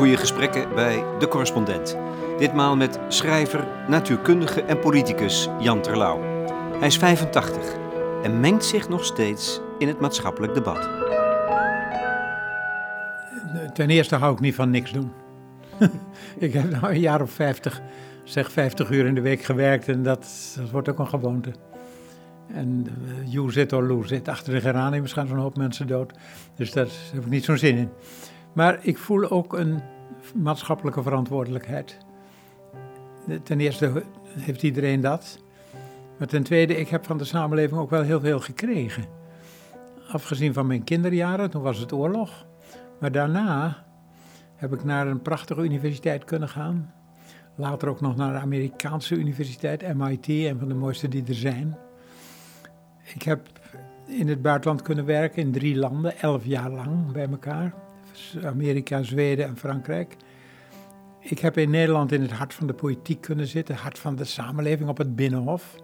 Goede gesprekken bij De Correspondent. Ditmaal met schrijver, natuurkundige en politicus Jan Terlouw. Hij is 85 en mengt zich nog steeds in het maatschappelijk debat. Ten eerste hou ik niet van niks doen. ik heb nou een jaar of 50, zeg 50 uur in de week gewerkt en dat, dat wordt ook een gewoonte. En uh, you zit or. Achter de geraniums gaan zo'n hoop mensen dood. Dus daar heb ik niet zo'n zin in. Maar ik voel ook een maatschappelijke verantwoordelijkheid. Ten eerste heeft iedereen dat. Maar ten tweede, ik heb van de samenleving ook wel heel veel gekregen. Afgezien van mijn kinderjaren, toen was het oorlog. Maar daarna heb ik naar een prachtige universiteit kunnen gaan. Later ook nog naar de Amerikaanse universiteit, MIT, een van de mooiste die er zijn. Ik heb in het buitenland kunnen werken in drie landen, elf jaar lang bij elkaar. Amerika, Zweden en Frankrijk. Ik heb in Nederland in het hart van de politiek kunnen zitten, het hart van de samenleving op het Binnenhof.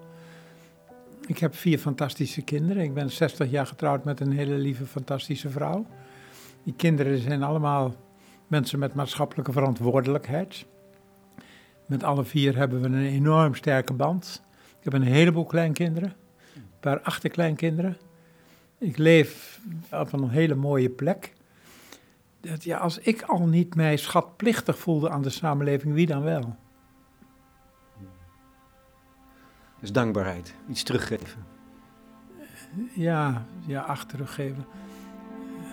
Ik heb vier fantastische kinderen. Ik ben 60 jaar getrouwd met een hele lieve, fantastische vrouw. Die kinderen zijn allemaal mensen met maatschappelijke verantwoordelijkheid. Met alle vier hebben we een enorm sterke band. Ik heb een heleboel kleinkinderen, een paar achterkleinkinderen. Ik leef op een hele mooie plek dat, ja, als ik al niet mij schatplichtig voelde aan de samenleving, wie dan wel? Dus dankbaarheid, iets teruggeven. Ja, ja, ach, teruggeven.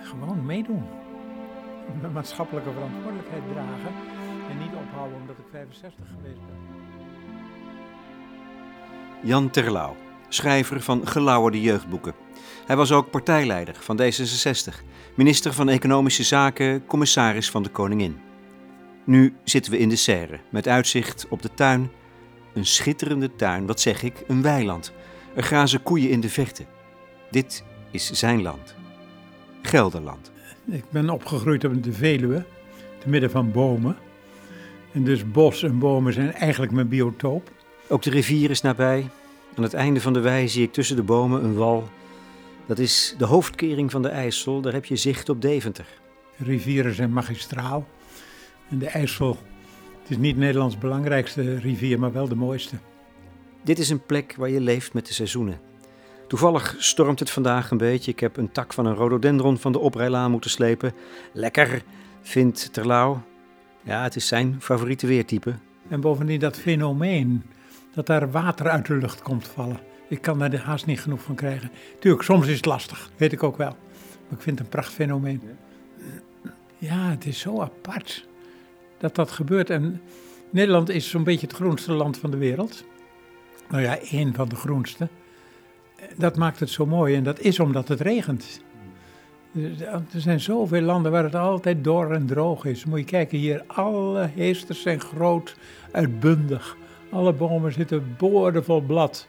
Gewoon meedoen. Mijn maatschappelijke verantwoordelijkheid dragen en niet ophouden omdat ik 65 geweest ben. Jan Terlouw, schrijver van gelauwerde jeugdboeken. Hij was ook partijleider van D66, minister van Economische Zaken, commissaris van de Koningin. Nu zitten we in de serre, met uitzicht op de tuin. Een schitterende tuin, wat zeg ik, een weiland. Er grazen koeien in de vechten. Dit is zijn land. Gelderland. Ik ben opgegroeid op de Veluwe, te midden van bomen. En dus bos en bomen zijn eigenlijk mijn biotoop. Ook de rivier is nabij. Aan het einde van de wei zie ik tussen de bomen een wal dat is de hoofdkering van de IJssel, daar heb je zicht op Deventer. Rivieren zijn magistraal. En de IJssel, het is niet Nederlands belangrijkste rivier, maar wel de mooiste. Dit is een plek waar je leeft met de seizoenen. Toevallig stormt het vandaag een beetje. Ik heb een tak van een rhododendron van de oprijlaan moeten slepen. Lekker, vindt Terlouw. Ja, het is zijn favoriete weertype. En bovendien dat fenomeen dat daar water uit de lucht komt vallen. Ik kan daar haast niet genoeg van krijgen. Tuurlijk, soms is het lastig, weet ik ook wel. Maar ik vind het een prachtfenomeen. Ja, het is zo apart dat dat gebeurt. En Nederland is zo'n beetje het groenste land van de wereld. Nou ja, één van de groenste. Dat maakt het zo mooi en dat is omdat het regent. Er zijn zoveel landen waar het altijd dor en droog is. Moet je kijken hier, alle heesters zijn groot, uitbundig. Alle bomen zitten boordevol blad.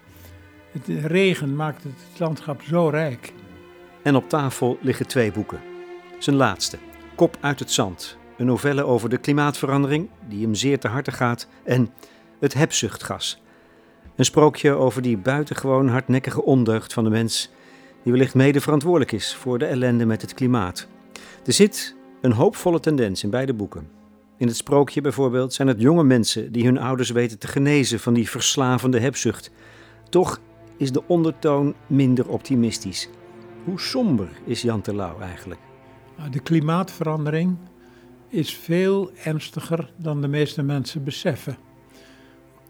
Het regen maakt het landschap zo rijk. En op tafel liggen twee boeken. Zijn laatste, Kop uit het zand. Een novelle over de klimaatverandering, die hem zeer te harte gaat. En Het hebzuchtgas. Een sprookje over die buitengewoon hardnekkige ondeugd van de mens, die wellicht mede verantwoordelijk is voor de ellende met het klimaat. Er zit een hoopvolle tendens in beide boeken. In het sprookje bijvoorbeeld zijn het jonge mensen die hun ouders weten te genezen van die verslavende hebzucht. Toch is de ondertoon minder optimistisch. Hoe somber is Jan Terlouw eigenlijk? Nou, de klimaatverandering is veel ernstiger dan de meeste mensen beseffen.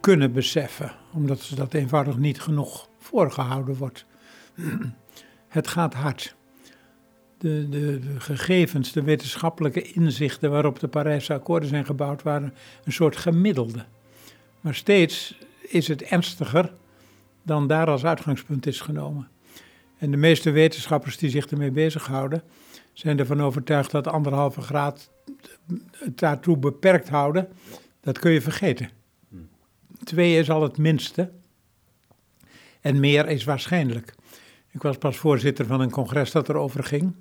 Kunnen beseffen, omdat ze dat eenvoudig niet genoeg voorgehouden wordt. Het gaat hard. De, de, gegevens, de wetenschappelijke inzichten waarop de Parijse akkoorden zijn gebouwd, waren een soort gemiddelde. Maar steeds is het ernstiger dan daar als uitgangspunt is genomen. En de meeste wetenschappers die zich ermee bezighouden, zijn ervan overtuigd dat anderhalve graad het daartoe beperkt houden, dat kun je vergeten. Twee is al het minste en meer is waarschijnlijk. Ik was pas voorzitter van een congres dat erover ging.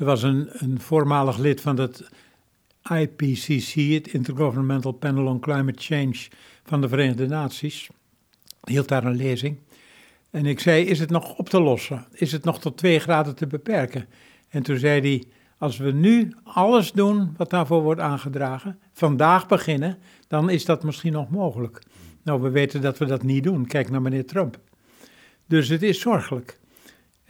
Er was een, een voormalig lid van het IPCC, het Intergovernmental Panel on Climate Change van de Verenigde Naties hield daar een lezing. En ik zei, is het nog op te lossen? Is het nog tot twee graden te beperken? En toen zei hij, Als we nu alles doen wat daarvoor wordt aangedragen, vandaag beginnen, dan is dat misschien nog mogelijk. Nou, we weten dat we dat niet doen. Kijk naar meneer Trump. Dus het is zorgelijk.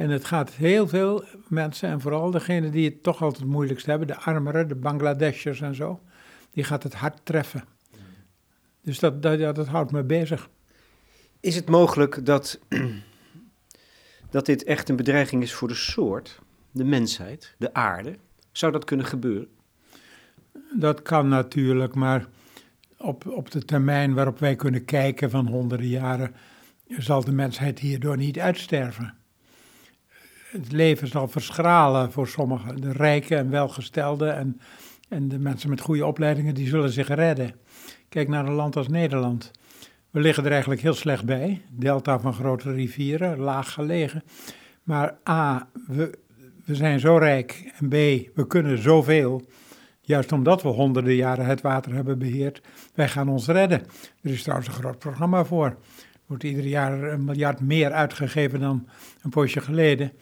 En het gaat heel veel mensen, en vooral degenen die het toch altijd het moeilijkst hebben, de armeren, de Bangladeshers en zo, die gaat het hard treffen. Dus dat, dat, ja, dat houdt me bezig. Is het mogelijk dat, dat dit echt een bedreiging is voor de soort, de mensheid, de aarde? Zou dat kunnen gebeuren? Dat kan natuurlijk, maar op, op de termijn waarop wij kunnen kijken van honderden jaren, zal de mensheid hierdoor niet uitsterven. Het leven zal verschralen voor sommigen. De rijken en welgestelden en, en de mensen met goede opleidingen, die zullen zich redden. Kijk naar een land als Nederland. We liggen er eigenlijk heel slecht bij. Delta van grote rivieren, laag gelegen. Maar A, we, we zijn zo rijk. En B, we kunnen zoveel. Juist omdat we honderden jaren het water hebben beheerd. Wij gaan ons redden. Er is trouwens een groot programma voor. Wordt ieder jaar een miljard meer uitgegeven dan een poosje geleden.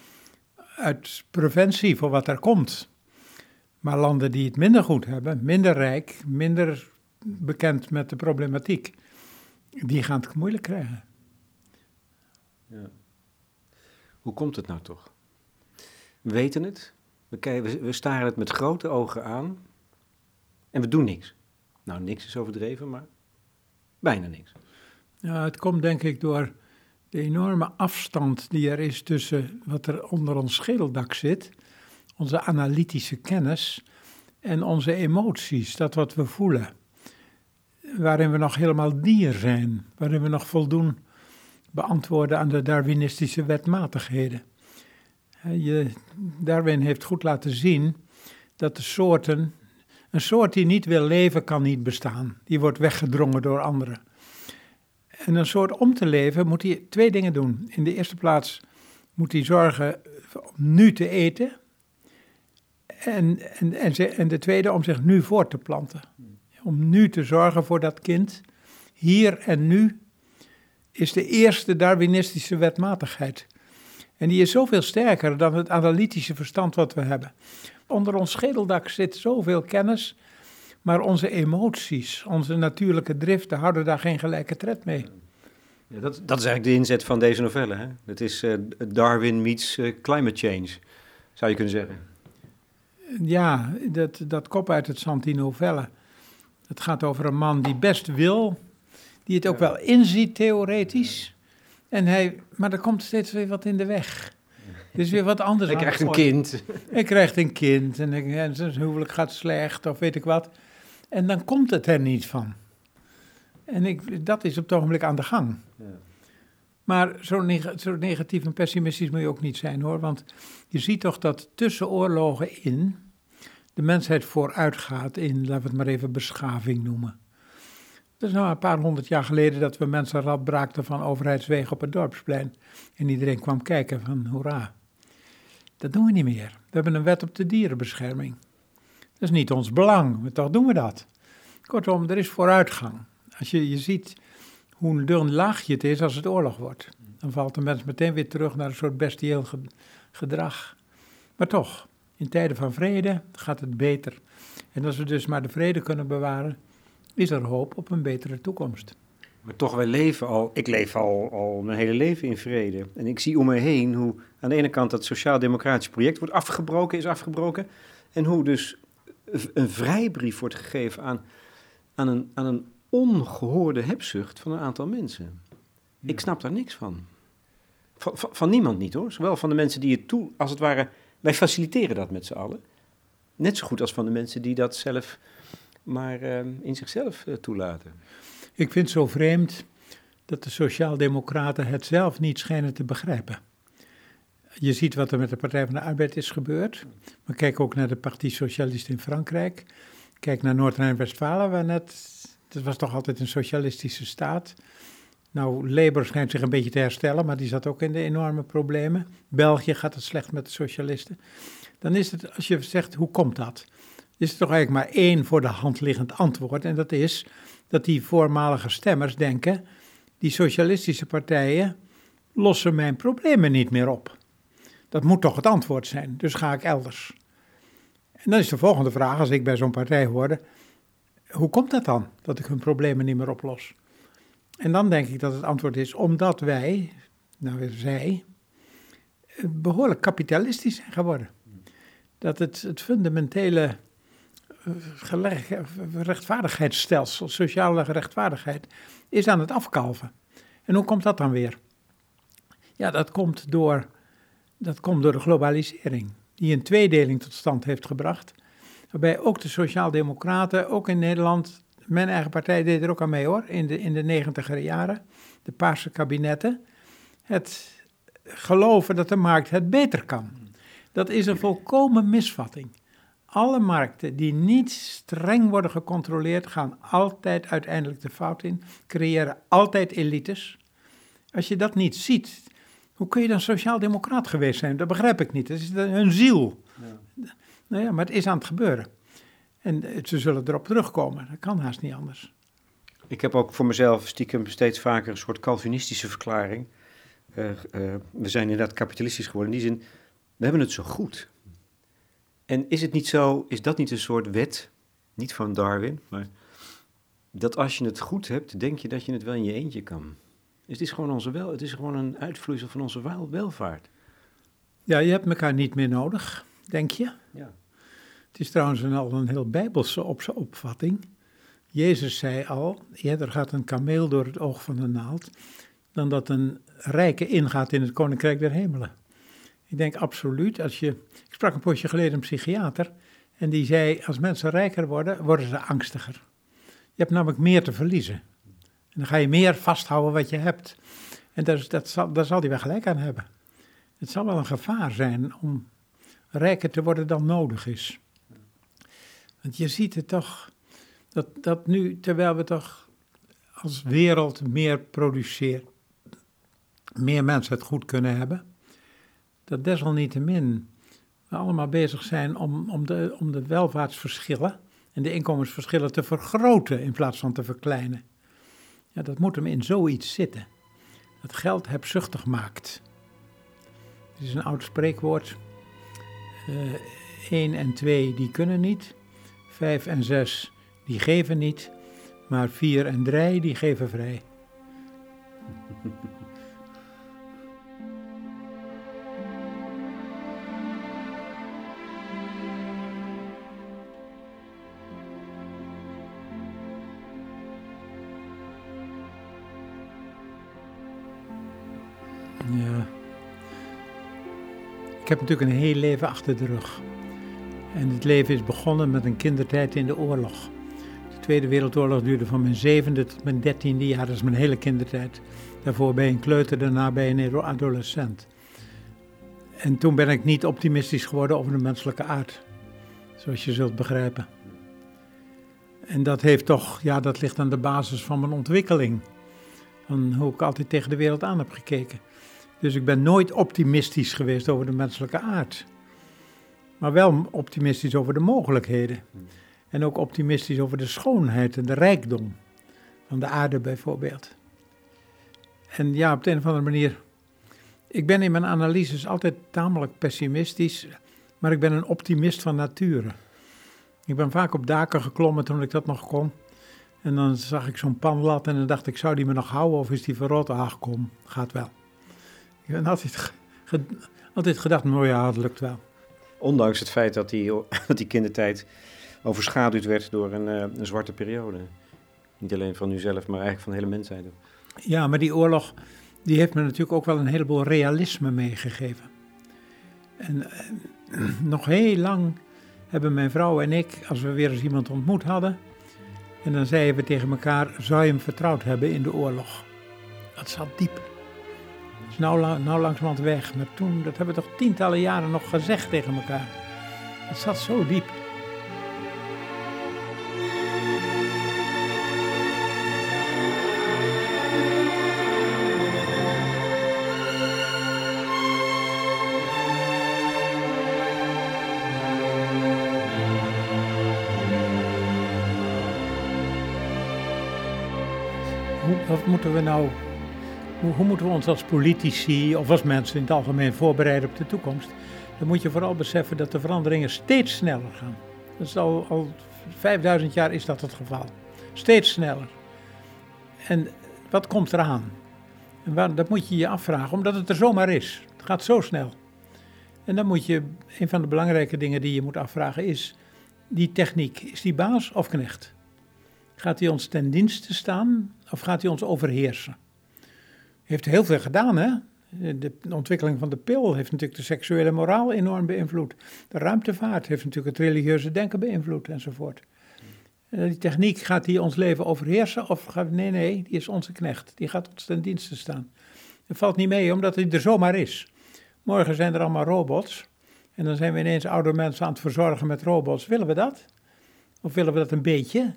Uit preventie voor wat er komt. Maar landen die het minder goed hebben, minder rijk, minder bekend met de problematiek, die gaan het moeilijk krijgen. Ja. Hoe komt het nou toch? We weten het, we, we staren het met grote ogen aan en we doen niks. Nou, niks is overdreven, maar bijna niks. Ja, het komt denk ik door de enorme afstand die er is tussen wat er onder ons schedeldak zit, onze analytische kennis en onze emoties, dat wat we voelen waarin we nog helemaal dier zijn, waarin we nog voldoen beantwoorden aan de Darwinistische wetmatigheden. Je, Darwin heeft goed laten zien dat de soorten, een soort die niet wil leven, kan niet bestaan. Die wordt weggedrongen door anderen. En een soort om te leven moet hij twee dingen doen. In de eerste plaats moet hij zorgen om nu te eten. En, en, en, en de tweede om zich nu voor te planten om nu te zorgen voor dat kind, hier en nu, is de eerste Darwinistische wetmatigheid. En die is zoveel sterker dan het analytische verstand wat we hebben. Onder ons schedeldak zit zoveel kennis, maar onze emoties, onze natuurlijke driften houden daar geen gelijke tred mee. Ja, dat, dat is eigenlijk de inzet van deze novelle. Hè? Het is uh, Darwin meets uh, climate change, zou je kunnen zeggen. Ja, dat, dat kop uit het zand, die novelle. Het gaat over een man die best wil, die het ook wel inziet theoretisch. En hij, maar er komt steeds weer wat in de weg. Dus weer wat anders. Hij krijgt een kind. Hij krijgt een kind en, en zijn huwelijk gaat slecht of weet ik wat. En dan komt het er niet van. En ik, dat is op het ogenblik aan de gang. Ja. Maar zo, neg zo, negatief en pessimistisch moet je ook niet zijn hoor. Want je ziet toch dat tussen oorlogen in de mensheid vooruitgaat in, laten we het maar even beschaving noemen. Het is nou een paar honderd jaar geleden dat we mensen rad braakten van overheidswegen op het dorpsplein. En iedereen kwam kijken van hoera. Dat doen we niet meer. We hebben een wet op de dierenbescherming. Dat is niet ons belang, maar toch doen we dat. Kortom, er is vooruitgang. Als je, je ziet hoe dun laagje het is als het oorlog wordt, dan valt de mens meteen weer terug naar een soort bestieel gedrag. Maar toch, in tijden van vrede gaat het beter. En als we dus maar de vrede kunnen bewaren, is er hoop op een betere toekomst. Maar toch, wij leven al, ik leef al, al mijn hele leven in vrede. En ik zie om me heen hoe aan de ene kant dat sociaal-democratisch project wordt afgebroken, is afgebroken. En hoe dus een vrijbrief wordt gegeven aan, aan, een, aan een ongehoorde hebzucht van een aantal mensen. Ik snap daar niks van. Van, van. van, niemand niet hoor. Zowel van de mensen die het toe, als het ware wij faciliteren dat met z'n allen. Net zo goed als van de mensen die dat zelf maar uh, in zichzelf uh, toelaten. Ik vind het zo vreemd dat de Sociaaldemocraten het zelf niet schijnen te begrijpen. Je ziet wat er met de Partij van de Arbeid is gebeurd. Maar kijk ook naar de Partie Socialiste in Frankrijk. Kijk naar Noord-Rijn-Westfalen, waar net. Dat was toch altijd een socialistische staat. Nou, Labour schijnt zich een beetje te herstellen, maar die zat ook in de enorme problemen. België gaat het slecht met de socialisten. Dan is het, als je zegt, hoe komt dat? Is er toch eigenlijk maar één voor de hand liggend antwoord. En dat is dat die voormalige stemmers denken, die socialistische partijen lossen mijn problemen niet meer op. Dat moet toch het antwoord zijn, dus ga ik elders. En dan is de volgende vraag, als ik bij zo'n partij hoorde, hoe komt dat dan, dat ik hun problemen niet meer oplos? En dan denk ik dat het antwoord is, omdat wij, nou weer zij, behoorlijk kapitalistisch zijn geworden. Dat het, het fundamentele eh, rechtvaardigheidsstelsel, sociale rechtvaardigheid, is aan het afkalven. En hoe komt dat dan weer? Ja, dat komt door, dat komt door de globalisering, die een tweedeling tot stand heeft gebracht. Waarbij ook de Sociaaldemocraten, ook in Nederland, mijn eigen partij deed er ook aan mee hoor, in de, in de negentiger jaren, de Paarse kabinetten, het geloven dat de markt het beter kan. Dat is een volkomen misvatting. Alle markten die niet streng worden gecontroleerd, gaan altijd uiteindelijk de fout in, creëren altijd elites. Als je dat niet ziet, hoe kun je dan sociaal-democraat geweest zijn? Dat begrijp ik niet. Dat is hun ziel. Ja. Nou ja, maar het is aan het gebeuren. En ze zullen erop terugkomen. Dat kan haast niet anders. Ik heb ook voor mezelf stiekem steeds vaker een soort Calvinistische verklaring. Uh, uh, we zijn inderdaad kapitalistisch geworden. In die zin, we hebben het zo goed. En is het niet zo, is dat niet een soort wet, niet van Darwin, maar dat als je het goed hebt, denk je dat je het wel in je eentje kan? Het is gewoon onze wel, het is gewoon een uitvloeisel van onze welvaart. Ja, je hebt elkaar niet meer nodig, denk je? Ja. Het is trouwens een, al een heel bijbelse op opvatting. Jezus zei al, eerder gaat een kameel door het oog van de naald, dan dat een rijke ingaat in het koninkrijk der hemelen. Ik denk absoluut, als je, ik sprak een poosje geleden een psychiater en die zei, als mensen rijker worden, worden ze angstiger. Je hebt namelijk meer te verliezen. Dan ga je meer vasthouden wat je hebt. En dat, dat zal, daar zal hij wel gelijk aan hebben. Het zal wel een gevaar zijn om rijker te worden dan nodig is. Want je ziet het toch, dat, dat nu, terwijl we toch als wereld meer produceren, meer mensen het goed kunnen hebben, dat desalniettemin we allemaal bezig zijn om, om, de, om de welvaartsverschillen en de inkomensverschillen te vergroten in plaats van te verkleinen. Ja, dat moet hem in zoiets zitten. Dat geld hebzuchtig maakt. Het is een oud spreekwoord. Uh, eh, 1 en 2 die kunnen niet. 5 en 6 die geven niet. Maar 4 en 3 die geven vrij. Ik heb natuurlijk een heel leven achter de rug. En het leven is begonnen met een kindertijd in de oorlog. De Tweede Wereldoorlog duurde van mijn zevende tot mijn dertiende jaar, dat is mijn hele kindertijd. Daarvoor bij een kleuter, daarna bij een adolescent. En toen ben ik niet optimistisch geworden over de menselijke aard, zoals je zult begrijpen. En dat heeft toch, ja, dat ligt aan de basis van mijn ontwikkeling. Van hoe ik altijd tegen de wereld aan heb gekeken. Dus ik ben nooit optimistisch geweest over de menselijke aard. Maar wel optimistisch over de mogelijkheden. En ook optimistisch over de schoonheid en de rijkdom van de aarde bijvoorbeeld. En ja, op de een of andere manier. Ik ben in mijn analyses altijd tamelijk pessimistisch, maar ik ben een optimist van nature. Ik ben vaak op daken geklommen toen ik dat nog kon. En dan zag ik zo'n panlat en dan dacht ik, zou die me nog houden of is die verrot? Ach kom, gaat wel. Ik heb altijd, altijd gedacht, nou ja, het lukt wel. Ondanks het feit dat die, dat die kindertijd overschaduwd werd door een, eh, een zwarte periode. Niet alleen van u zelf, maar eigenlijk van de hele mensheid. Ja, maar die oorlog die heeft me natuurlijk ook wel een heleboel realisme meegegeven. En eh, nog heel lang hebben mijn vrouw en ik, als we weer eens iemand ontmoet hadden, en dan zeiden we tegen elkaar, zou je hem vertrouwd hebben in de oorlog? Dat zat diep nou, nou langzamerhand weg. Maar toen, dat hebben we toch tientallen jaren nog gezegd tegen elkaar. Het zat zo diep. wat moeten we nou hoe, moeten we ons als politici of als mensen in het algemeen voorbereiden op de toekomst? dan moet je vooral beseffen dat de veranderingen steeds sneller gaan. Dat al, al 5000 jaar is dat het geval. Steeds sneller. En wat komt eraan? En dat moet je je afvragen, omdat het er zomaar is. Het gaat zo snel. En dan moet je, een van de belangrijke dingen die je moet afvragen is, die techniek, is die baas of knecht? Gaat hij ons ten dienste staan of gaat hij ons overheersen? Heeft heel veel gedaan, hè? De ontwikkeling van de pil heeft natuurlijk de seksuele moraal enorm beïnvloed. De ruimtevaart heeft natuurlijk het religieuze denken beïnvloed enzovoort. En die techniek, gaat die ons leven overheersen of gaat, nee, nee, die is onze knecht. Die gaat ons ten dienste staan. Dat valt niet mee, omdat hij er zomaar is. Morgen zijn er allemaal robots. En dan zijn we ineens oude mensen aan het verzorgen met robots. Willen we dat? Of willen we dat een beetje?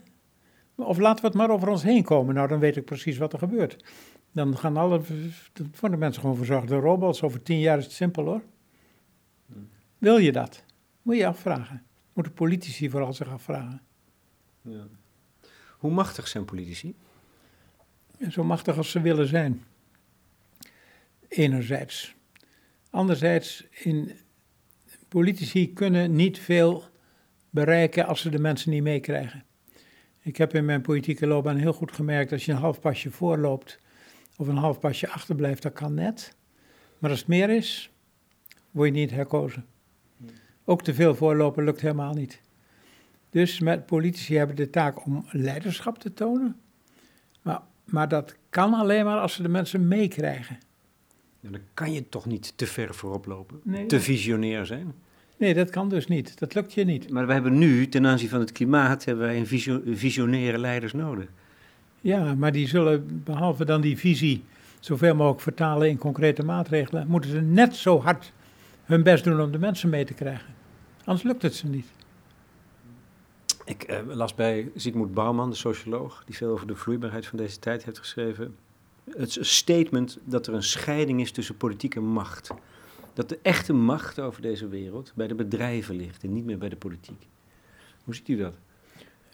Of laten we het maar over ons heen komen. Nou, dan weet ik precies wat er gebeurt. Dan gaan alle, dan worden mensen gewoon verzorgd door robots. Over tien jaar is het simpel hoor. Wil je dat? Moet je afvragen. Moeten politici vooral zich afvragen. Ja. Hoe machtig zijn politici? Zo machtig als ze willen zijn. Enerzijds. Anderzijds, in, politici kunnen niet veel bereiken als ze de mensen niet meekrijgen. Ik heb in mijn politieke loopbaan heel goed gemerkt, als je een half pasje voorloopt of een half pasje achterblijft, dat kan net. Maar als het meer is, word je niet herkozen. Ook te veel voorlopen lukt helemaal niet. Dus met politici hebben de taak om leiderschap te tonen. Maar, maar dat kan alleen maar als ze de mensen meekrijgen. dan kan je toch niet te ver voorop lopen, te visionair zijn. Nee, dat kan dus niet. Dat lukt je niet. Maar we hebben nu, ten aanzien van het klimaat, hebben wij een visionaire leiders nodig. Ja, maar die zullen, behalve dan die visie, zoveel mogelijk vertalen in concrete maatregelen, moeten ze net zo hard hun best doen om de mensen mee te krijgen. Anders lukt het ze niet. Ik eh, las bij Zietmoed Bouwman, de socioloog, die veel over de vloeibaarheid van deze tijd heeft geschreven. Het statement dat er een scheiding is tussen politiek en macht. Dat de echte macht over deze wereld bij de bedrijven ligt en niet meer bij de politiek. Hoe ziet u dat?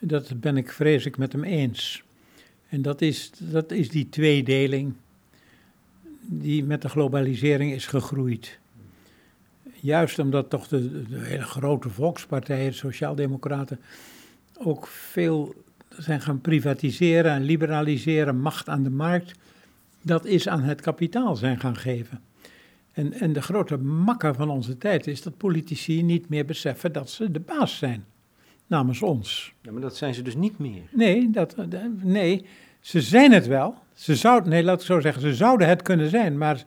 Dat ben ik vrees ik met hem eens. En dat is, dat is die tweedeling die met de globalisering is gegroeid. Juist omdat toch de, de hele grote volkspartijen, de sociaaldemocraten, ook veel zijn gaan privatiseren en liberaliseren, macht aan de markt, dat is aan het kapitaal zijn gaan geven. En, en de grote makker van onze tijd is dat politici niet meer beseffen dat ze de baas zijn namens ons. Ja, maar dat zijn ze dus niet meer. Nee, dat, nee ze zijn het wel. Ze zouden, nee, laat ik zo zeggen, ze zouden het kunnen zijn, maar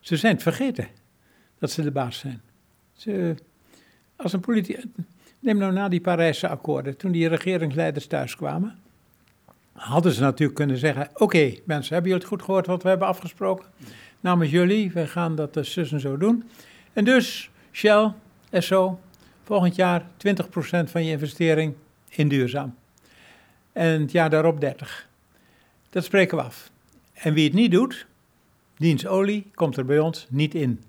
ze zijn het vergeten dat ze de baas zijn. Ze, als een politie, neem nou na die Parijse akkoorden, toen die regeringsleiders thuis kwamen, hadden ze natuurlijk kunnen zeggen: Oké, mensen, hebben jullie het goed gehoord wat we hebben afgesproken? Namens jullie, wij gaan dat dus en zo doen. En dus, Shell, SO, volgend jaar 20% van je investering in duurzaam. En het jaar daarop 30. Dat spreken we af. En wie het niet doet, diens olie komt er bij ons niet in.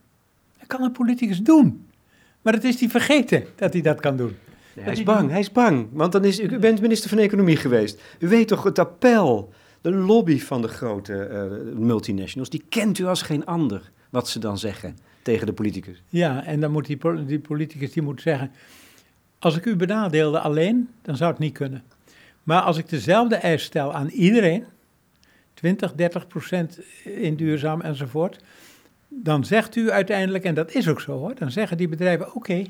Dat kan een politicus doen. Maar het is die vergeten dat hij dat kan doen. hij is bang, hij is bang. Want dan is, u bent minister van Economie geweest. U weet toch het appel, de lobby van de grote uh, multinationals, die kent u als geen ander, wat ze dan zeggen tegen de politicus. Ja, en dan moet die, die politicus die moet zeggen, als ik u benadeelde alleen, dan zou het niet kunnen. Maar als ik dezelfde eis stel aan iedereen, 20, 30 procent in duurzaam enzovoort, dan zegt u uiteindelijk, en dat is ook zo hoor, dan zeggen die bedrijven: oké,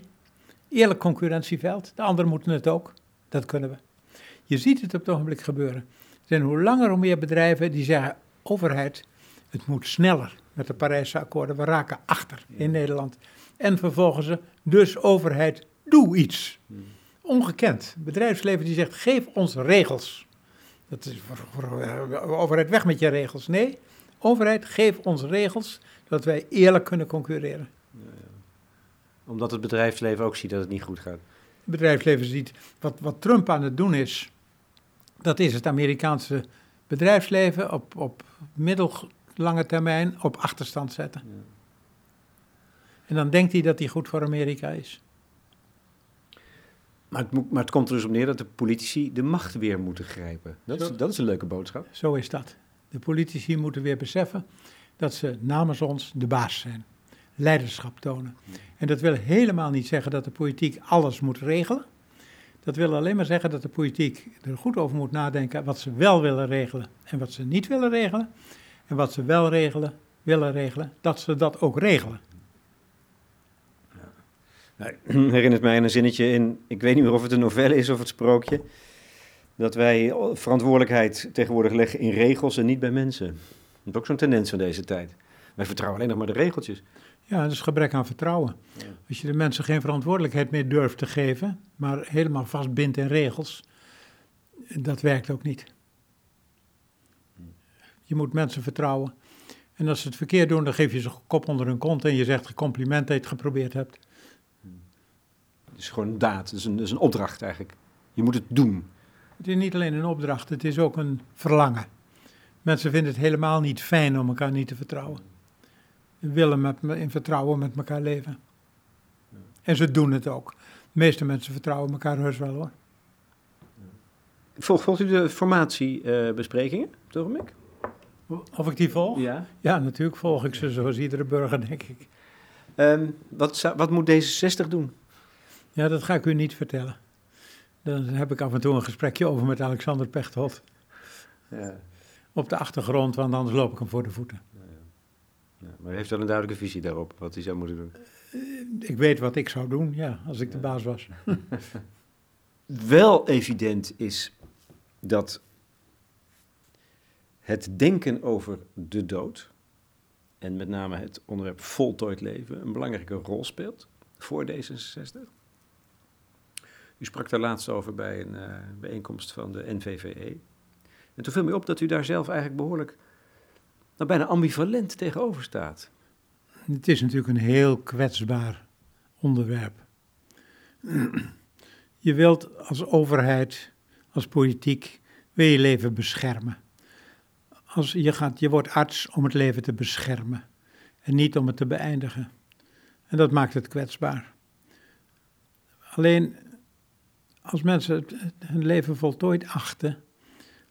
eerlijk concurrentieveld, de anderen moeten het ook, dat kunnen we. Je ziet het op het ogenblik gebeuren. Er zijn hoe langer hoe meer bedrijven die zeggen: overheid, het moet sneller met de Parijse akkoorden, we raken achter in Nederland. En vervolgens ze, dus overheid, doe iets. Ongekend. Bedrijfsleven die zegt: geef ons regels. Dat is eh, overheid weg met je regels. Nee, overheid geef ons regels, zodat wij eerlijk kunnen concurreren. Ja, ja. Omdat het bedrijfsleven ook ziet dat het niet goed gaat. Het bedrijfsleven ziet wat, wat Trump aan het doen is. Dat is het Amerikaanse bedrijfsleven op, op middellange termijn op achterstand zetten. Ja. En dan denkt hij dat hij goed voor Amerika is. Maar het, maar het, komt er dus op neer dat de politici de macht weer moeten grijpen. Dat is, dat is een leuke boodschap. Zo is dat. De politici moeten weer beseffen dat ze namens ons de baas zijn. leiderschap tonen. En dat wil helemaal niet zeggen dat de politiek alles moet regelen. Dat wil alleen maar zeggen dat de politiek er goed over moet nadenken wat ze wel willen regelen en wat ze niet willen regelen. En wat ze wel regelen, willen regelen, dat ze dat ook regelen. Nou, herinnert mij aan een zinnetje in, ik weet niet meer of het een novelle is of het sprookje, dat wij verantwoordelijkheid tegenwoordig leggen in regels en niet bij mensen. Dat is ook zo'n tendens van deze tijd. Wij vertrouwen alleen nog maar de regeltjes. Ja, dat is gebrek aan vertrouwen. Als je de mensen geen verantwoordelijkheid meer durft te geven, maar helemaal vastbindt in regels, dat werkt ook niet. Je moet mensen vertrouwen. En als ze het verkeerd doen, dan geef je ze kop onder hun kont en je zegt compliment dat je het geprobeerd hebt. Het is gewoon een daad, het is een, het is een opdracht eigenlijk. Je moet het doen. Het is niet alleen een opdracht, het is ook een verlangen. Mensen vinden het helemaal niet fijn om elkaar niet te vertrouwen. Ze willen met, in vertrouwen met elkaar leven. En ze doen het ook. De meeste mensen vertrouwen elkaar heus wel hoor. Volgt, volgt u de formatiebesprekingen, uh, ik? Of ik die volg? Ja. Ja, natuurlijk volg ik ze zoals iedere burger, denk ik. Um, wat, wat moet D66 doen? Ja, dat ga ik u niet vertellen. Dan heb ik af en toe een gesprekje over met Alexander Pechtold. Ja. Op de achtergrond, want anders loop ik hem voor de voeten. Ja, ja. maar u heeft wel een duidelijke visie daarop, wat hij zou moeten doen? Uh, ik weet wat ik zou doen, ja, als ik de baas was. wel evident is dat het denken over de dood, en met name het onderwerp voltooid leven, een belangrijke rol speelt voor D66. U sprak daar laatst over bij een uh, bijeenkomst van de NVVE. En toen viel mij op dat u daar zelf eigenlijk behoorlijk, nou bijna ambivalent tegenover staat. Het is natuurlijk een heel kwetsbaar onderwerp. Je wilt als overheid, als politiek, wil je leven beschermen. Als je, gaat, je wordt arts om het leven te beschermen en niet om het te beëindigen. En dat maakt het kwetsbaar. Alleen als mensen hun leven voltooid achten,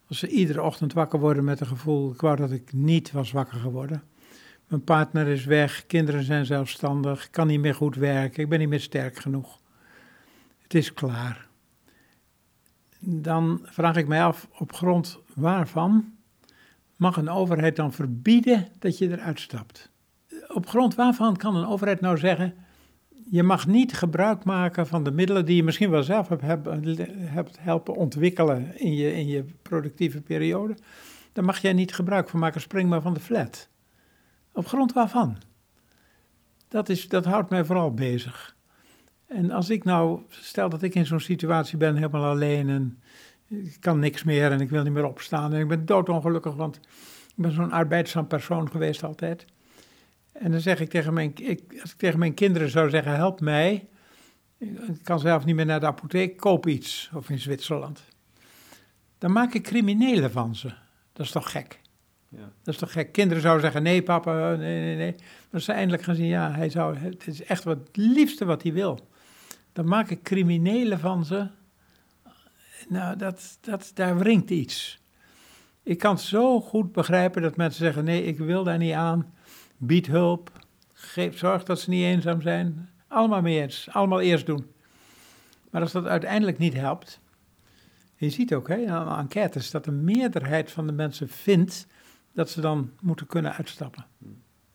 als ze iedere ochtend wakker worden met het gevoel, ik wou dat ik niet was wakker geworden. Mijn partner is weg, kinderen zijn zelfstandig, kan niet meer goed werken, ik ben niet meer sterk genoeg. Het is klaar. Dan vraag ik mij af, op grond waarvan mag een overheid dan verbieden dat je eruit stapt? Op grond waarvan kan een overheid nou zeggen, je mag niet gebruik maken van de middelen die je misschien wel zelf hebt, hebt helpen ontwikkelen in je, in je productieve periode. Daar mag jij niet gebruik van maken, spring maar van de flat. Op grond waarvan? Dat, is, dat houdt mij vooral bezig. En als ik nou, stel dat ik in zo'n situatie ben, helemaal alleen en ik kan niks meer en ik wil niet meer opstaan en ik ben doodongelukkig, want ik ben zo'n arbeidzaam persoon geweest altijd. En dan zeg ik tegen mijn, ik, als ik tegen mijn kinderen zou zeggen, help mij, ik kan zelf niet meer naar de apotheek, koop iets, of in Zwitserland. Dan maak ik criminelen van ze. Dat is toch gek? Ja. Dat is toch gek? Kinderen zouden zeggen, nee papa, nee, nee, nee. Maar ze eindelijk gaan zien, ja, hij zou, het is echt wat, het liefste wat hij wil. Dan maak ik criminelen van ze. Nou, dat, dat, daar wringt iets. Ik kan zo goed begrijpen dat mensen zeggen, nee, ik wil daar niet aan. Bied hulp. Geef, zorg dat ze niet eenzaam zijn. Allemaal mee eens. Allemaal eerst doen. Maar als dat uiteindelijk niet helpt. Je ziet ook hè, aan enquêtes dat de meerderheid van de mensen vindt dat ze dan moeten kunnen uitstappen.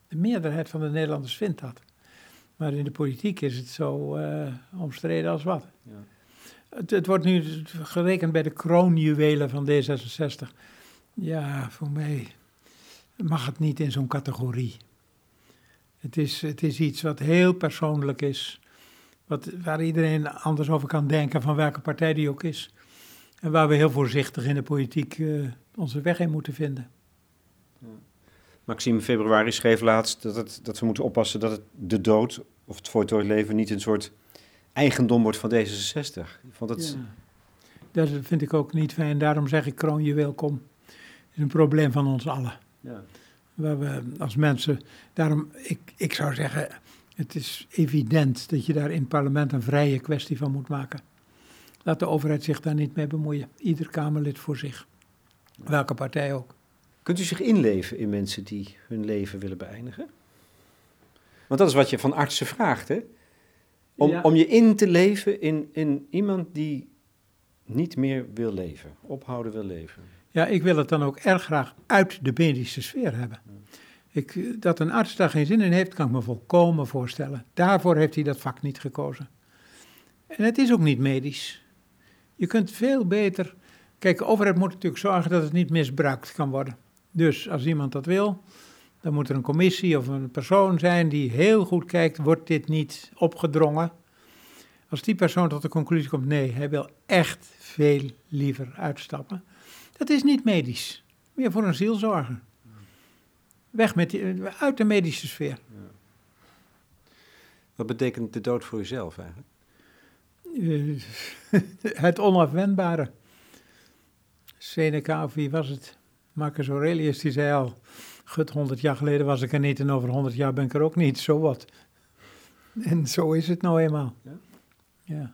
De meerderheid van de Nederlanders vindt dat. Maar in de politiek is het zo uh, omstreden als wat. Ja. Het, wordt nu gerekend bij de kroonjuwelen van D66. Ja, voor mij mag het niet in zo'n categorie. Het is, het is iets wat heel persoonlijk is. Wat, waar iedereen anders over kan denken, van welke partij die ook is. En waar we heel voorzichtig in de politiek uh, onze weg in moeten vinden. Maxime Februari schreef laatst dat, dat we moeten oppassen dat het de dood of het voltooid leven niet een soort eigendom wordt van D66. Ik vond het... Ja. Dat vind ik ook niet fijn. Daarom zeg ik kroonje welkom. Het is een probleem van ons allen. Ja waar we als mensen. Daarom, ik, ik zou zeggen, het is evident dat je daar in het parlement een vrije kwestie van moet maken. Laat de overheid zich daar niet mee bemoeien. Ieder Kamerlid voor zich. Welke partij ook. Kunt u zich inleven in mensen die hun leven willen beëindigen? Want dat is wat je van artsen vraagt, hè? Om, Ja. om je in te leven in, in iemand die niet meer wil leven, ophouden wil leven. Ja, ik wil het dan ook erg graag uit de medische sfeer hebben. Ik, eh, dat een arts daar geen zin in heeft, kan ik me volkomen voorstellen. Daarvoor heeft hij dat vak niet gekozen. En het is ook niet medisch. Je kunt veel beter. Kijk, de overheid moet natuurlijk zorgen dat het niet misbruikt kan worden. Dus als iemand dat wil, dan moet er een commissie of een persoon zijn die heel goed kijkt: wordt dit niet opgedrongen? Als die persoon tot de conclusie komt: nee, hij wil echt veel liever uitstappen. Dat is niet medisch. Meer voor een ziel zorgen. Weg met die, uit de medische sfeer. Wat betekent de dood voor jezelf eigenlijk? Eh, het onafwendbare. Seneca, of wie was het? Marcus Aurelius, die zei al... Gut, 100 jaar geleden was ik er niet en over 100 jaar ben ik er ook niet. Zo wat. En zo is het nou eenmaal. Ja? Ja.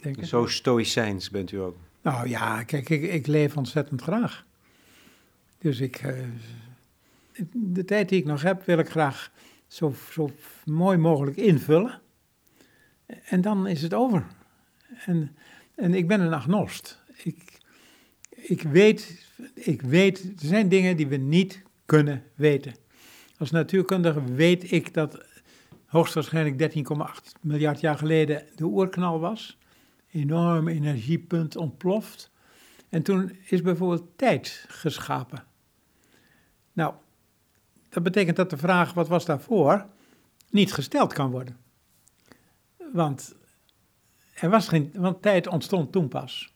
Denk ik. Zo stoïcijns bent u ook. Nou ja, kijk, ik, ik leef ontzettend graag. Dus ik, eh, de tijd die ik nog heb, wil ik graag zo, zo mooi mogelijk invullen. En dan is het over. En, en ik ben een agnost. Ik, ik, weet, ik weet, er zijn dingen die we niet weten. Als natuurkundige weet ik dat hoogstwaarschijnlijk 13,8 miljard jaar geleden de oerknal was enorm energiepunt ontploft. En toen is bijvoorbeeld tijd geschapen. Nou, dat betekent dat de vraag wat was daarvoor niet gesteld kan worden. Want, er was geen, want tijd ontstond toen pas.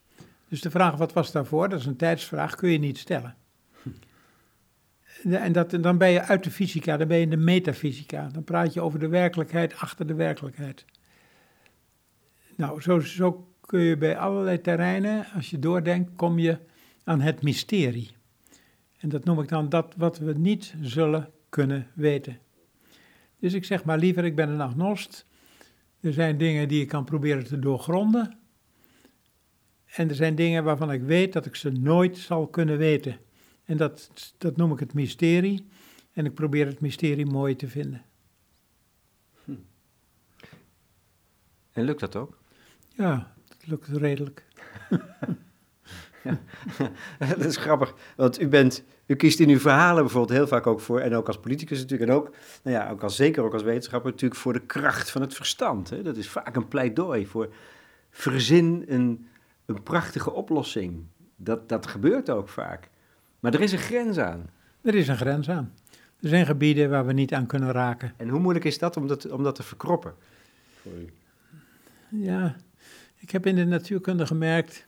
Dus de vraag wat was daarvoor, dat is een tijdsvraag, kun je niet stellen. En dat, dan ben je uit de fysica, dan ben je in de metafysica. Dan praat je over de werkelijkheid achter de werkelijkheid. Nou, zo, kun je bij allerlei terreinen, als je doordenkt, kom je aan het mysterie. En dat noem ik dan dat wat we niet zullen kunnen weten. Dus ik zeg maar liever, ik ben een agnost. Er zijn dingen die ik kan proberen te doorgronden. En er zijn dingen waarvan ik weet dat ik ze nooit zal kunnen weten. En dat, dat noem ik het mysterie. En ik probeer het mysterie mooi te vinden. En lukt dat ook? Ja, het lukt redelijk. dat is grappig, want u, bent, u kiest in uw verhalen bijvoorbeeld heel vaak ook voor, en ook als politicus natuurlijk, en ook, nou ja, ook als, zeker ook als wetenschapper, natuurlijk voor de kracht van het verstand. Hè? Dat is vaak een pleidooi voor verzin een, een prachtige oplossing. Dat, dat gebeurt ook vaak. Maar er is een grens aan. Er is een grens aan. Er zijn gebieden waar we niet aan kunnen raken. En hoe moeilijk is dat om dat, om dat te verkroppen? Voor u? Ja, ik heb in de natuurkunde gemerkt,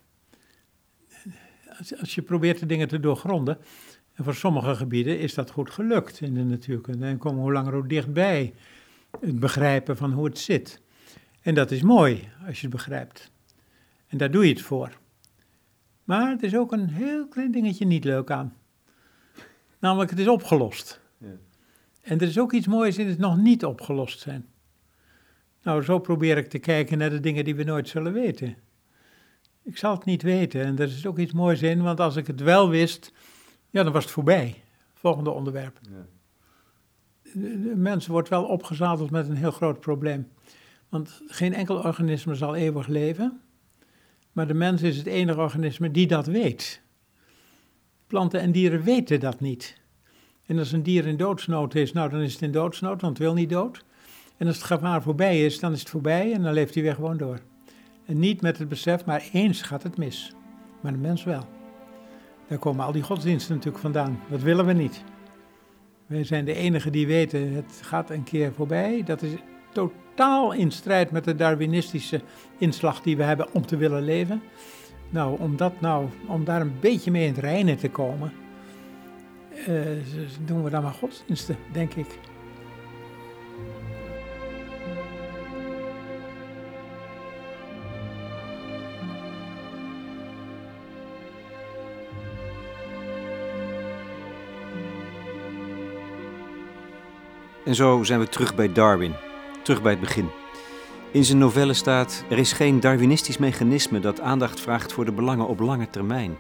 als, als je probeert de dingen te doorgronden, en voor sommige gebieden is dat goed gelukt in de natuurkunde. En komen we hoe langer hoe dichtbij het begrijpen van hoe het zit. En dat is mooi als je het begrijpt. En daar doe je het voor. Maar er is ook een heel klein dingetje niet leuk aan. Namelijk, het is opgelost. Ja. En er is ook iets moois in het nog niet opgelost zijn. Nou, zo probeer ik te kijken naar de dingen die we nooit zullen weten. Ik zal het niet weten en er is ook iets moois in, want als ik het wel wist, ja, dan was het voorbij. Volgende onderwerp. Ja. De, de mens wordt wel opgezadeld met een heel groot probleem. Want geen enkel organisme zal eeuwig leven, maar de mens is het enige organisme die dat weet. Planten en dieren weten dat niet. En als een dier in doodsnood is, nou dan is het in doodsnood, want het wil niet dood. En als het gevaar voorbij is, dan is het voorbij en dan leeft hij weer gewoon door. En niet met het besef, maar eens gaat het mis. Maar de mens wel. Daar komen al die godsdiensten natuurlijk vandaan. Dat willen we niet. Wij zijn de enigen die weten, het gaat een keer voorbij. Dat is totaal in strijd met de Darwinistische inslag die we hebben om te willen leven. Nou, om, dat nou, om daar een beetje mee in het reinen te komen, eh, doen we dan maar godsdiensten, denk ik. En zo zijn we terug bij Darwin, terug bij het begin. In zijn novelle staat: Er is geen Darwinistisch mechanisme dat aandacht vraagt voor de belangen op lange termijn.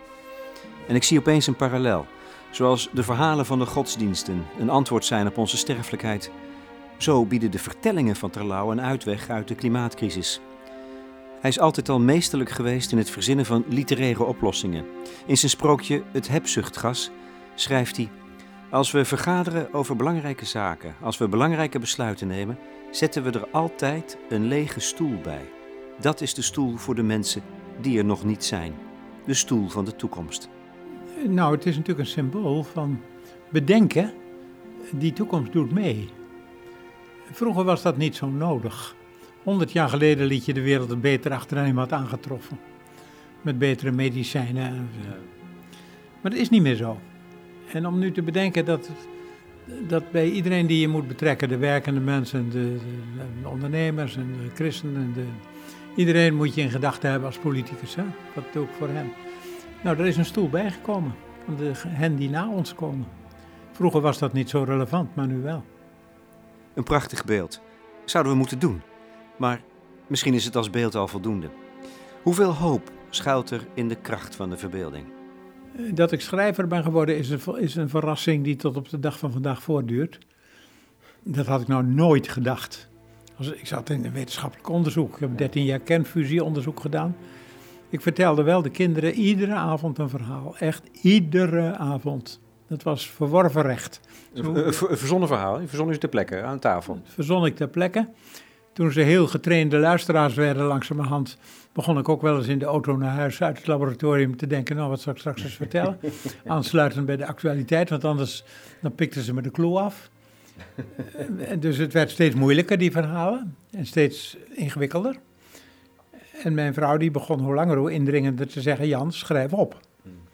En ik zie opeens een parallel. Zoals de verhalen van de godsdiensten een antwoord zijn op onze sterfelijkheid, Zo bieden de vertellingen van Terlouw een uitweg uit de klimaatcrisis. Hij is altijd al meesterlijk geweest in het verzinnen van literaire oplossingen. In zijn sprookje Het hebzuchtgas schrijft hij: Als we vergaderen over belangrijke zaken, als we belangrijke besluiten nemen, zetten we er altijd een lege stoel bij. Dat is de stoel voor de mensen die er nog niet zijn. De stoel van de toekomst. Nou, het is natuurlijk een symbool van bedenken, die toekomst doet mee. Vroeger was dat niet zo nodig. Honderd jaar geleden liet je de wereld er beter achteraan iemand aangetroffen. Met betere medicijnen. Maar dat is niet meer zo. En om nu te bedenken dat, dat bij iedereen die je moet betrekken, de werkende mensen, de, de ondernemers en de christenen, de, iedereen moet je in gedachten hebben als politicus. Hè? Dat doe ik voor hen. Nou, er is een stoel bijgekomen van de, hen die na ons komen. Vroeger was dat niet zo relevant, maar nu wel. Een prachtig beeld. Zouden we moeten doen. Maar misschien is het als beeld al voldoende. Hoeveel hoop schuilt er in de kracht van de verbeelding? Dat ik schrijver ben geworden is een, is een verrassing die tot op de dag van vandaag voortduurt. Dat had ik nou nooit gedacht. Ik zat in een wetenschappelijk onderzoek. Ik heb 13 jaar kernfusieonderzoek gedaan. Ik vertelde wel de kinderen iedere avond een verhaal. Echt iedere avond. Dat was verworven recht. Een verzonnen verhaal. Je verzon je ter plekke aan tafel. Verzon ik ter plekke. Toen ze heel getrainde luisteraars werden langzamerhand, begon ik ook wel eens in de auto naar huis uit het laboratorium te denken, nou wat zal ik straks eens vertellen? Aansluitend bij de actualiteit, want anders dan pikten ze me de kloe af. En dus het werd steeds moeilijker, die verhalen, en steeds ingewikkelder. En mijn vrouw die begon hoe langer hoe indringender te zeggen, Jan, schrijf op.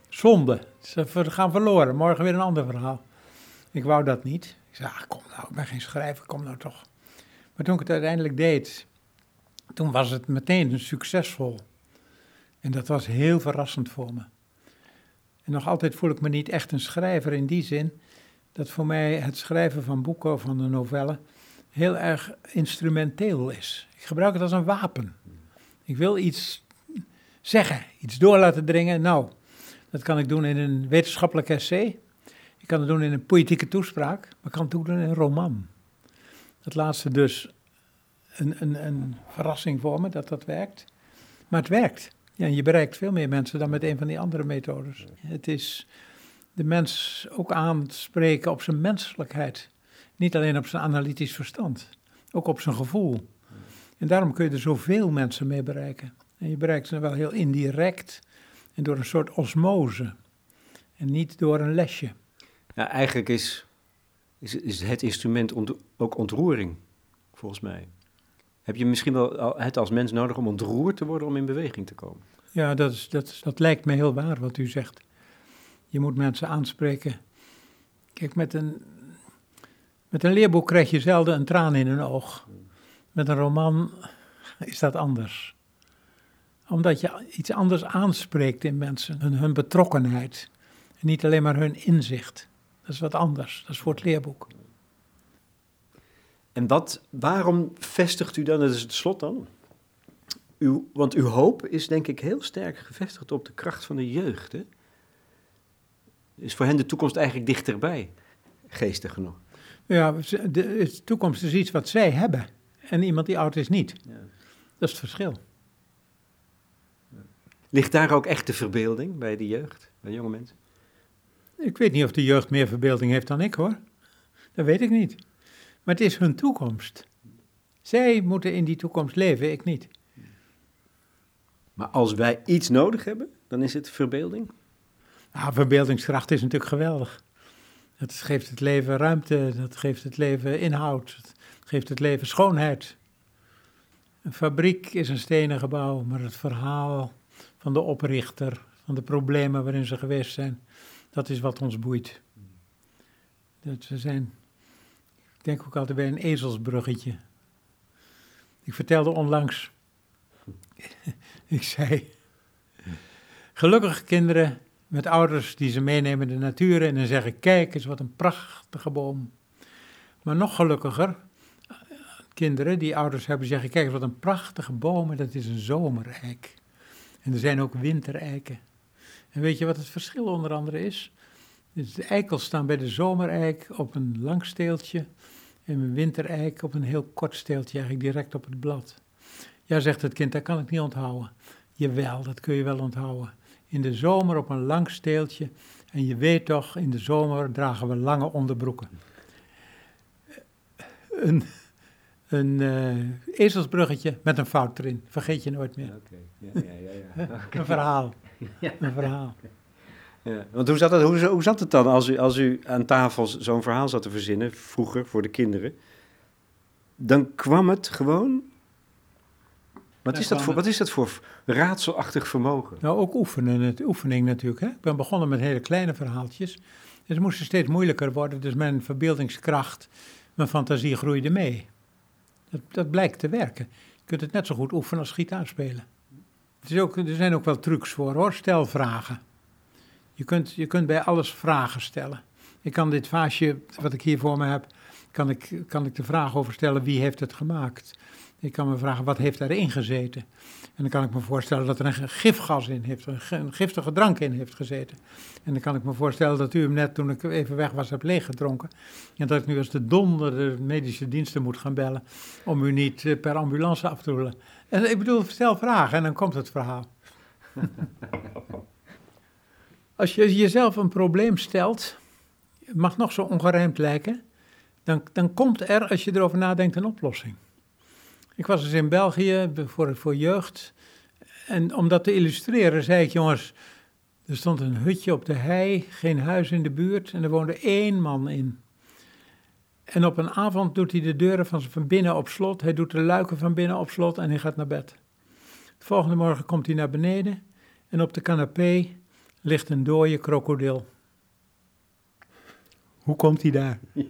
Zonde, ze gaan verloren, morgen weer een ander verhaal. Ik wou dat niet. Ik zei, ah, kom nou, ik ben geen schrijver, kom nou toch. Maar toen ik het uiteindelijk deed, toen was het meteen succesvol. En dat was heel verrassend voor me. En nog altijd voel ik me niet echt een schrijver in die zin dat voor mij het schrijven van boeken of van een novelle heel erg instrumenteel is. Ik gebruik het als een wapen. Ik wil iets zeggen, iets door laten dringen. Nou, dat kan ik doen in een wetenschappelijk essay. Ik kan het doen in een politieke toespraak, maar ik kan het doen in een roman. Dat laatste dus een, een, een verrassing voor me dat dat werkt. Maar het werkt. Ja, je bereikt veel meer mensen dan met een van die andere methodes. Het is de mens ook aanspreken op zijn menselijkheid. Niet alleen op zijn analytisch verstand, ook op zijn gevoel. En daarom kun je er zoveel mensen mee bereiken. En je bereikt ze wel heel indirect en door een soort osmose. En niet door een lesje. Ja, eigenlijk is is, is het instrument ook ontroering, volgens mij. Heb je misschien wel het als mens nodig om ontroerd te worden om in beweging te komen? Ja, dat, is, dat, dat lijkt me heel waar wat u zegt. Je moet mensen aanspreken. Kijk, met een, met een leerboek krijg je zelden een traan in een oog. Met een roman is dat anders. Omdat je iets anders aanspreekt in mensen, hun, hun betrokkenheid. En niet alleen maar hun inzicht. Dat is wat anders. Dat is voor het leerboek. En wat, waarom vestigt u dan, dat is het slot dan? Uw, want uw hoop is denk ik heel sterk gevestigd op de kracht van de jeugd. Hè? Is voor hen de toekomst eigenlijk dichterbij, geestig genoeg? Ja, de, de toekomst is iets wat zij hebben en iemand die oud is niet. Ja. Dat is het verschil. Ligt daar ook echt de verbeelding bij de jeugd, bij jonge mensen? Ik weet niet of de jeugd meer verbeelding heeft dan ik hoor. Dat weet ik niet. Maar het is hun toekomst. Zij moeten in die toekomst leven, ik niet. Maar als wij iets nodig hebben, dan is het verbeelding? Nou, verbeeldingskracht is natuurlijk geweldig. Dat geeft het leven ruimte, dat geeft het leven inhoud, dat geeft het leven schoonheid. Een fabriek is een stenen gebouw, maar het verhaal van de oprichter, van de problemen waarin ze geweest zijn, dat is wat ons boeit. Dat we zijn, ik denk ook altijd bij een ezelsbruggetje. Ik vertelde onlangs, ik zei, gelukkige kinderen met ouders die ze meenemen in de natuur en dan zeggen, kijk eens wat een prachtige boom. Maar nog gelukkiger, kinderen die ouders hebben zeggen, kijk eens wat een prachtige boom, dat is een zomereik. En er zijn ook wintereiken. En weet je wat het verschil onder andere is? Dus de eikels staan bij de zomereik op een lang steeltje in mijn wintereik op een heel kort steeltje, eigenlijk direct op het blad. Ja, zegt het kind, dat kan ik niet onthouden. Jawel, dat kun je wel onthouden. In de zomer op een lang steeltje. En je weet toch, in de zomer dragen we lange onderbroeken. Een, een uh, ezelsbruggetje met een fout erin. Vergeet je nooit meer. Ja, ja, ja, een verhaal. Een verhaal. Ja, want hoe zat, het, hoe, hoe zat het dan als u, als u aan tafel zo'n verhaal zat te verzinnen, vroeger voor de kinderen? Dan kwam het gewoon wat is, dat voor, wat is dat voor raadselachtig vermogen? Nou, ook oefenen, het, oefening natuurlijk. Hè? Ik ben begonnen met hele kleine verhaaltjes. En ze moesten steeds moeilijker worden, dus mijn verbeeldingskracht, mijn fantasie groeide mee. Dat, dat blijkt te werken. Je kunt het net zo goed oefenen als gitaar spelen. Het is ook, er zijn ook wel trucs voor hoor, stel vragen. Je kunt, je kunt bij alles vragen stellen. Ik kan dit vaasje, wat ik hier voor me heb, kan ik, kan ik de vraag over stellen wie heeft het gemaakt. Ik kan me vragen, wat heeft erin gezeten? En dan kan ik me voorstellen dat er een gifgas in heeft, een giftige drank in heeft gezeten. En dan kan ik me voorstellen dat u hem net toen ik even weg was hebt leeggedronken. En dat ik nu als de donder de medische diensten moet gaan bellen om u niet eh, per ambulance af te roelen. En ik bedoel, stel vragen en dan komt het verhaal. Als je jezelf een probleem stelt, het mag nog zo ongerijmd lijken, dan, dan komt er, als je erover nadenkt, een oplossing. Ik was dus in België voor, voor jeugd. En om dat te illustreren zei ik, jongens, er stond een hutje op de hei, geen huis in de buurt en er woonde één man in. En op een avond doet hij de deuren van, van binnen op slot, hij doet de luiken van binnen op slot en hij gaat naar bed. De volgende morgen komt hij naar beneden en op de canapé ligt een dode krokodil. Hoe komt hij daar?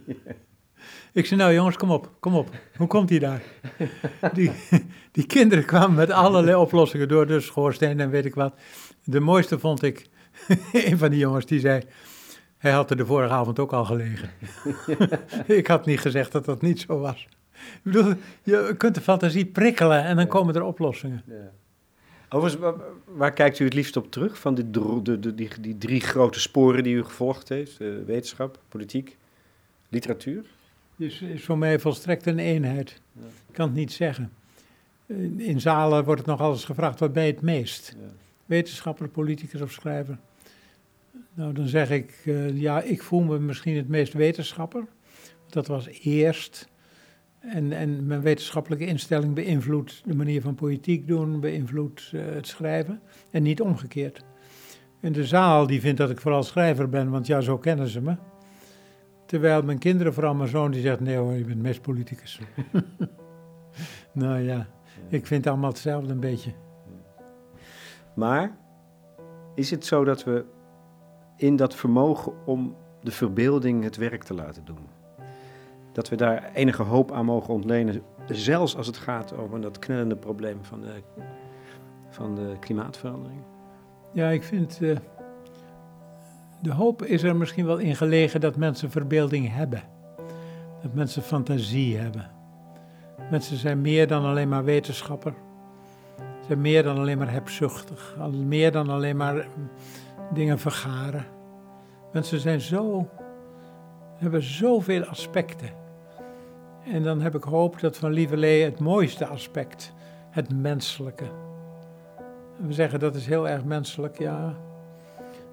Ik zei, nou jongens, kom op, kom op. Hoe komt hij daar? Die, die kinderen kwamen met allerlei oplossingen door de schoorsteen en weet ik wat. De mooiste vond ik, een van die jongens die zei, hij had er de vorige avond ook al gelegen. ik had niet gezegd dat dat niet zo was. Ik bedoel, je kunt de fantasie prikkelen en dan komen er oplossingen. Ja. Overigens, waar, waar, kijkt u het liefst op terug van die, de, de, die, die drie grote sporen die u gevolgd heeft? Uh, wetenschap, politiek, literatuur? is, is voor mij volstrekt een eenheid. Ik kan het niet zeggen. In zalen wordt het nog alles gevraagd, wat ben je het meest? Ja. Wetenschapper, politicus of schrijver? Nou, dan zeg ik, uh, ja, ik voel me misschien het meest wetenschapper. Dat was eerst. En, en mijn wetenschappelijke instelling beïnvloedt de manier van politiek doen, beïnvloedt uh, het schrijven. En niet omgekeerd. En de zaal die vindt dat ik vooral schrijver ben, want ja, zo kennen ze me. Terwijl mijn kinderen, vooral mijn zoon, die zegt: nee hoor, je bent meest politicus. nou ja, ik vind het allemaal hetzelfde een beetje. Maar is het zo dat we in dat vermogen om de verbeelding het werk te laten doen, dat we daar enige hoop aan mogen ontlenen, zelfs als het gaat over dat knellende probleem van de, van de klimaatverandering? Ja, ik vind. Uh, de hoop is er misschien wel in gelegen dat mensen verbeelding hebben. Dat mensen fantasie hebben. Mensen zijn meer dan alleen maar wetenschapper. Ze zijn meer dan alleen maar hebzuchtig. Meer dan alleen maar dingen vergaren. Mensen zijn zo, hebben zoveel aspecten. En dan heb ik hoop dat van Lieverlee het mooiste aspect, het menselijke. We zeggen dat is heel erg menselijk, ja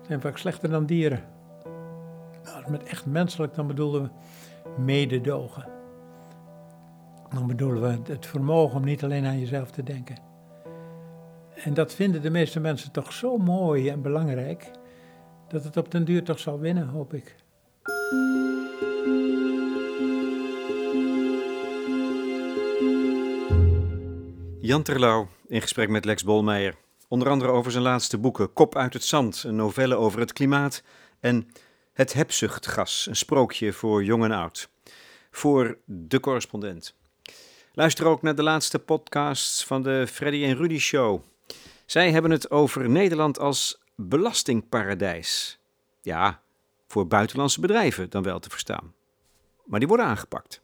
zijn vaak slechter dan dieren. Nou, met echt menselijk, dan bedoelen we mededogen. Dan bedoelen we het vermogen om niet alleen aan jezelf te denken. En dat vinden de meeste mensen toch zo mooi en belangrijk, dat het op den duur toch zal winnen, hoop ik. Jan Terlouw in gesprek met Lex Bolmeijer. Onder andere over zijn laatste boeken Kop uit het zand, een novelle over het klimaat en Het hebzuchtgas, een sprookje voor jong en oud. Voor de correspondent. Luister ook naar de laatste podcasts van de Freddy en Rudy Show. Zij hebben het over Nederland als belastingparadijs. Ja, voor buitenlandse bedrijven dan wel te verstaan. Maar die worden aangepakt.